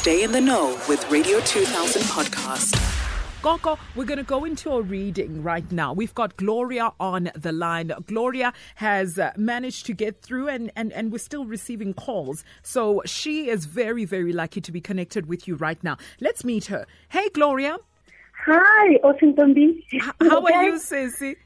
Stay in the know with Radio 2000 podcast. Gogo, we're going to go into a reading right now. We've got Gloria on the line. Gloria has uh, managed to get through and, and, and we're still receiving calls. So she is very, very lucky to be connected with you right now. Let's meet her. Hey, Gloria. Hi, Osintombi. How are you, Sissy?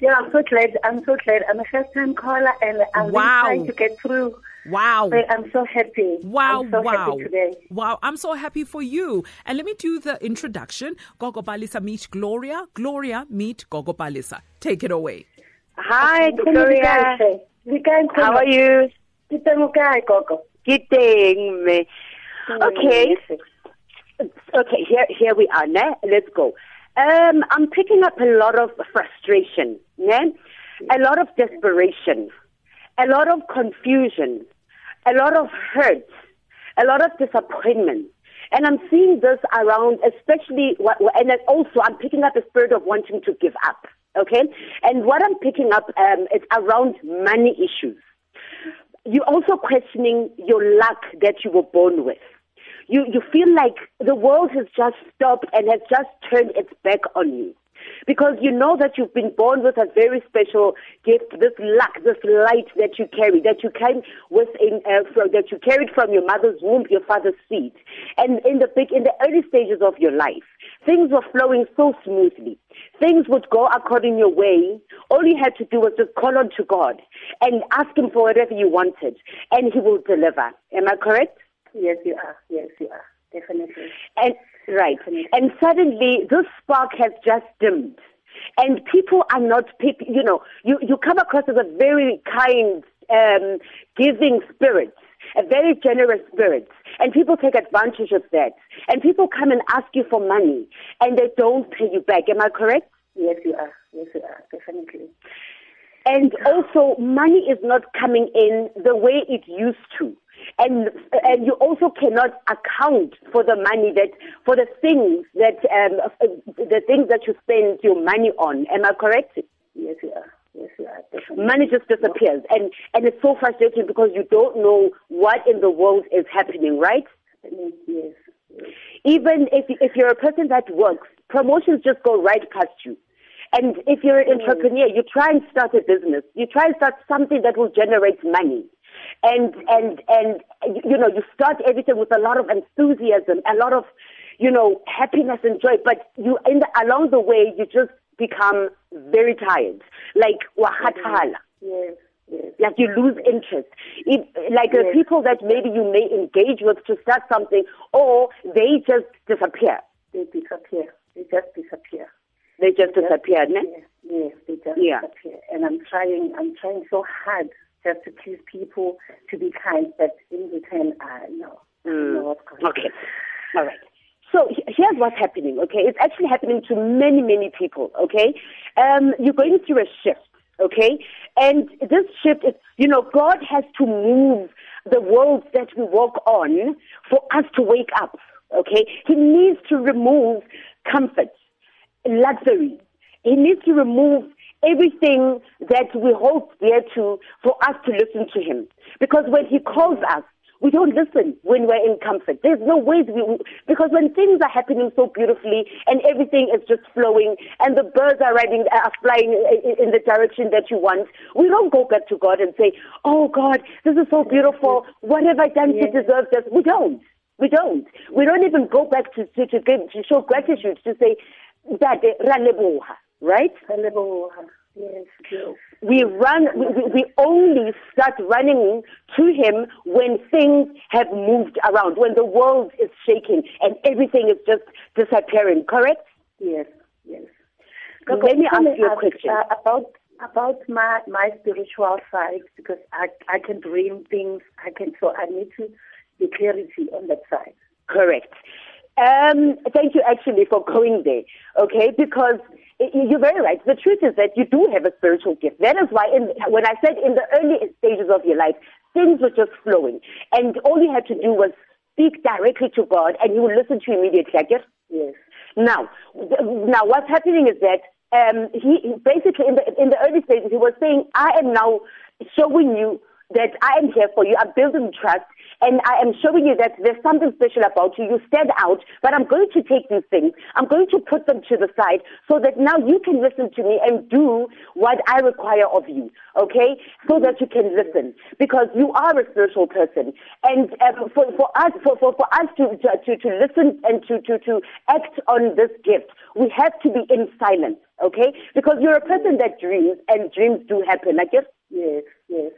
yeah, I'm so glad. I'm so glad. I'm a first time caller and I'm Wow. trying to get through. Wow. But I'm so happy. Wow, I'm so wow. happy today. Wow, I'm so happy for you. And let me do the introduction. Gogo Palesa meet Gloria. Gloria meet Gogo Palesa. Take it away. Hi, Gloria. dikahle. Dikahle khona. How are you? Ke teng Gogo? Kidding me. Okay. Okay, here here we are. Ne? Let's go. Um, I'm picking up a lot of frustration, ne? a lot of desperation, a lot of confusion, a lot of hurt, a lot of disappointment. And I'm seeing this around, especially, and also I'm picking up a spirit of wanting to give up. Okay, and what I'm picking up um, is around money issues. You're also questioning your luck that you were born with. You, you feel like the world has just stopped and has just turned its back on you. Because you know that you've been born with a very special gift, this luck, this light that you carry, that you came with in, uh, from, that you carried from your mother's womb, your father's seed. And in the big, in the early stages of your life, things were flowing so smoothly. Things would go according your way. All you had to do was just call on to God and ask Him for whatever you wanted, and He will deliver. Am I correct? Yes, you are. Yes, you are. Definitely. And right. And suddenly this spark has just dimmed. And people are not you know, you, you come across as a very kind, um, giving spirit, a very generous spirit. And people take advantage of that. And people come and ask you for money and they don't pay you back. Am I correct? Yes, you are. Yes, you are. Definitely. And also, money is not coming in the way it used to. And and you also cannot account for the money that for the things that um, uh, the things that you spend your money on. Am I correct? Yes, you are. Yes, you are. Definitely. Money just disappears, and and it's so frustrating because you don't know what in the world is happening, right? Yes. yes. Even if if you're a person that works, promotions just go right past you. And if you're an entrepreneur, you try and start a business. You try and start something that will generate money. And and and you know, you start everything with a lot of enthusiasm, a lot of you know, happiness and joy, but you in the, along the way you just become very tired. Like wahatala. Yes. Yes. Like you lose interest. It, like the people that maybe you may engage with to start something, or they just disappear. They disappear. They just disappear. They just disappear? Yes, yes, they just Yeah. disappear. And I'm trying, I'm trying so hard just to please people, to be kind, but in return, I know. I know what's going on. Mm. Okay. All right. So here's what's happening, okay? It's actually happening to many, many people, okay? Um, you're going through a shift, okay? And this shift is, you know, God has to move the world that we walk on for us to wake up, okay? He needs to remove comfort, luxury. He needs to remove everything that we hold dear to for us to listen to him. Because when he calls us, we don't listen when we're in comfort. There's no ways we, because when things are happening so beautifully and everything is just flowing and the birds are riding, are flying in, the direction that you want, we don't go back to God and say, oh God, this is so beautiful. What have I done to deserve this? We don't. We don't. We don't even go back to, to, to, give, to show gratitude to say, "Dade, ra leboha," right? Hello. Yes, yes. we run we, we- we only start running to him when things have moved around when the world is shaking and everything is just disappearing correct Yes, yes. Let me ask you a question. uh, about about my my spiritual side because I I can dream things. I can so I need to be clarity on that side. correct um thank you actually for going there okay? Because you're very right. The truth is that you do have a spiritual gift. That is why in, when i said in the early stages of your life things were just flowing. And all you had to do was speak directly to god and he would listen to you immediately i guess? Yes. Now, now what's happening is that um, he he basically in the in the early stages he was saying, "I am now showing you that I am here for you. I'm building trust and I am showing you that there's something special about you. You stand out, but I'm going to take these things. I'm going to put them to the side so that now you can listen to me and do what I require of you, okay? So that you can listen because you are a spiritual person. And um, for, for us, for, for, for us to, to, to listen and to, to, to act on this gift, we have to be in silence, okay? Because you're a person that dreams and dreams do happen. I guess. Yes, yes.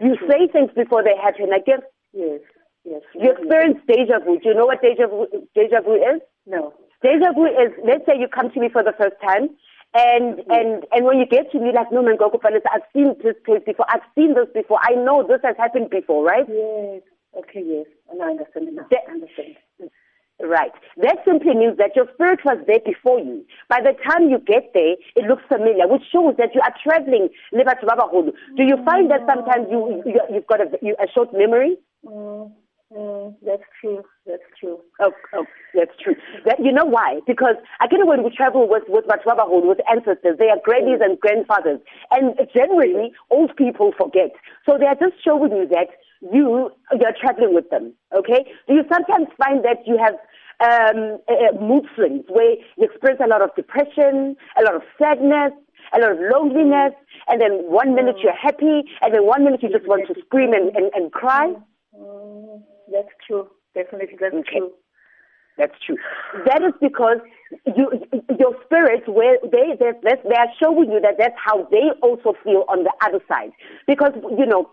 You say things before they happen. I guess Yes, yes. you experience deja vu. Do you know what deja vu, deja vu is? No. Deja vu is, let's say you come to me for the first time, and Mm-hmm. and and when you get to me, like, no, man, Panis, I've seen this place before. I've seen this before. I know this has happened before, right? Yes. Okay, yes. And I understand now. That- I understand. Right. That simply means that your spirit was there before you. By the time you get there, it looks familiar, which shows that you are traveling. Baba Do you find that sometimes you, you you've got a, you, a short memory? Mm, mm, that's true. That's true. Oh, oh, that's true. That, you know why? Because again, when we travel with with Matrabahol, with ancestors, they are grannies and grandfathers, and generally old people forget. So they are just showing you that you you're traveling with them. Okay? Do you sometimes find that you have um, uh, mood swings where you experience a lot of depression, a lot of sadness, a lot of loneliness, and then one minute you're happy, and then one minute you just want to scream and, and, and cry? Mm, that's true. Definitely, that's Okay. true. That's true. That is because you, your spirits, where they, they, they are showing you that that's how they also feel on the other side. Because, you know,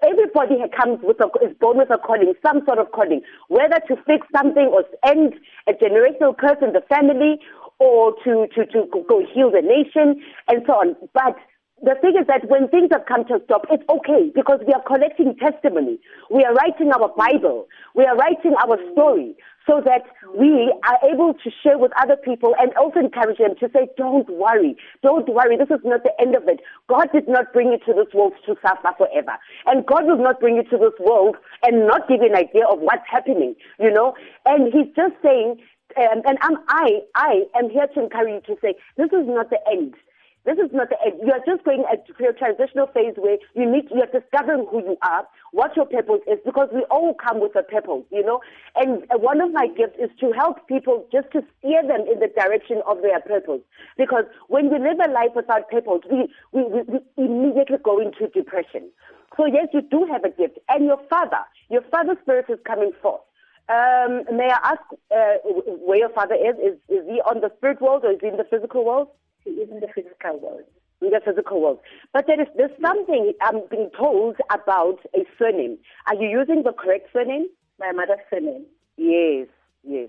everybody comes with a, is born with a calling, some sort of calling, whether to fix something or end a generational curse in the family or to, to, to go heal the nation and so on. But the thing is that when things have come to a stop, it's okay because we are collecting testimony. We are writing our Bible. We are writing our story so that we are able to share with other people and also encourage them to say, don't worry. Don't worry. This is not the end of it. God did not bring you to this world to suffer forever. And God will not bring you to this world and not give you an idea of what's happening, you know? And he's just saying, um, and I'm, I, I am here to encourage you to say, this is not the end. This is not the. You are just going through a transitional phase where you need, you are discovering who you are, what your purpose is, because we all come with a purpose, you know. And one of my gifts is to help people just to steer them in the direction of their purpose. Because when we live a life without purpose, we, we, we, we immediately go into depression. So yes, you do have a gift. And your father, your father's spirit is coming forth. Um, may I ask uh, where your father is? is? Is he on the spirit world or is he in the physical world? Is in the physical world. in the physical world. But there is there's something I'm being told about a surname. Are you using the correct surname? My mother's surname. Yes, yes.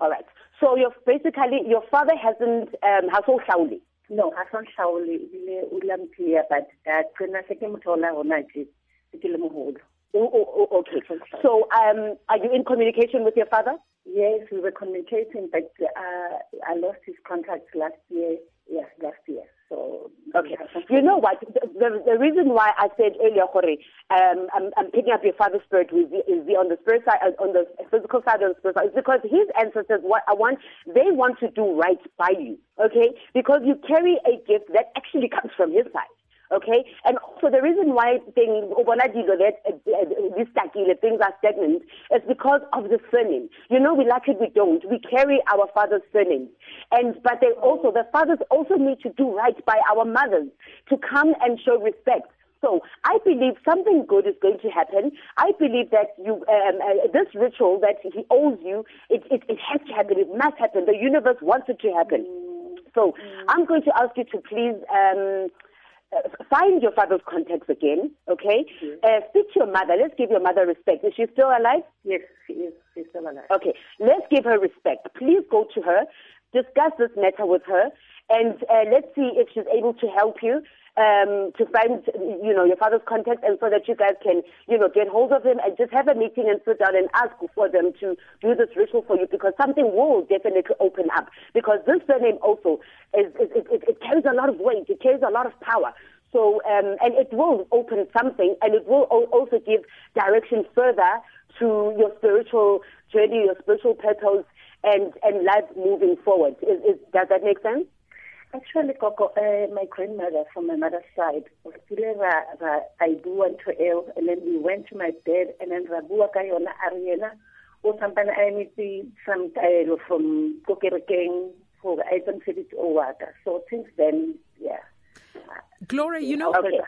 All right. So your basically your father hasn't um Haso Shauli. No, a son Shauli, ile but tsena se ke mothola gona ke se ke le moholo. Oh, oh, oh, okay. So um are you in communication with your father? Yes, we were communicating, but uh, I lost his contact last year. Yes, last year. So Okay. You know what? The, the, the reason why I said earlier, Jorge, um, I'm, I'm picking up your father's spirit is the, is the on the spirit side, uh, on the physical side of the spirit side, is because his ancestors, what I want, they want to do right by you, okay? Because you carry a gift that actually comes from his side. Okay, and also the reason why things that uh, this things are stagnant is because of the surname. You know, we like it, we don't. We carry our father's surname, and but they also the fathers also need to do right by our mothers to come and show respect. So I believe something good is going to happen. I believe that you, um, uh, this ritual that he owes you, it, it, it has to happen. It must happen. The universe wants it to happen. So I'm going to ask you to please um, uh, find your father's contacts again, okay? Uh, speak to your mother. Let's give your mother respect. Is she still alive? yes, she is. She's still alive. Okay, let's give her respect. Please go to her, discuss this matter with her, and uh, let's see if she's able to help you um, to find, you know, your father's contact, and so that you guys can, you know, get hold of him and just have a meeting and sit down and ask for them to do this ritual for you, because something will definitely open up. Because this surname also is, is it, it, it carries a lot of weight, it carries a lot of power. So, um, and it will open something, and it will also give direction further to your spiritual journey, your spiritual purpose, and and life moving forward. Is, is, does that make sense? Actually, Coco, uh, my grandmother from my mother's side was ra, ra, I ill, and then we went to my dad, and then Rabua Kayona Ariana, or something I need some tayo from Kokerekeng for item city or water. So since then, yeah. Gloria, you know, Okay.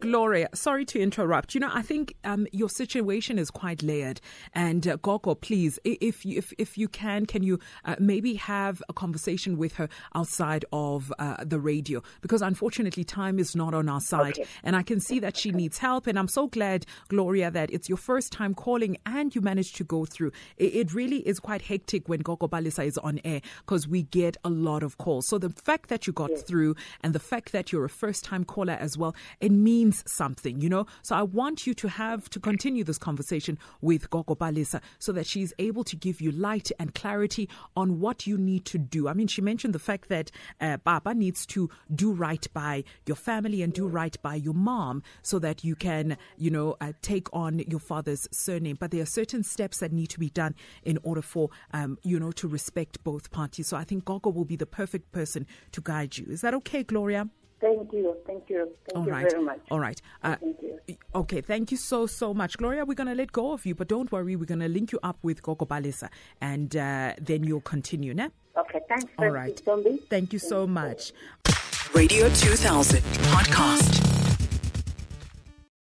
Gloria, sorry to interrupt. You know, I think um, your situation is quite layered. And uh, Gogo, please, if you, if, if you can, can you uh, maybe have a conversation with her outside of uh, the radio? Because unfortunately, time is not on our side. Okay. And I can see that she needs help. And I'm so glad, Gloria, that it's your first time calling and you managed to go through. It, it really is quite hectic when Gogo Palesa is on air because we get a lot of calls. So the fact that you got through and the fact that you're a first time caller as well, it means something, you know? So I want you to have to continue this conversation with Gogo Palesa so that she's able to give you light and clarity on what you need to do. I mean, she mentioned the fact that uh, Baba needs to do right by your family and do right by your mom so that you can, you know, uh, take on your father's surname. But there are certain steps that need to be done in order for, um, you know, to respect both parties. So I think Gogo will be the perfect person to guide you. Is that okay, Gloria? Thank you, thank you, thank All you right. very much. All right. Uh, Thank you. Okay, thank you so, so much. Gloria, we're going to let go of you, but don't worry, we're going to link you up with Gogo Palesa and uh, then you'll continue, ne? Okay, thanks. All right. Zombie. Thank you so much. Radio 2000 podcast.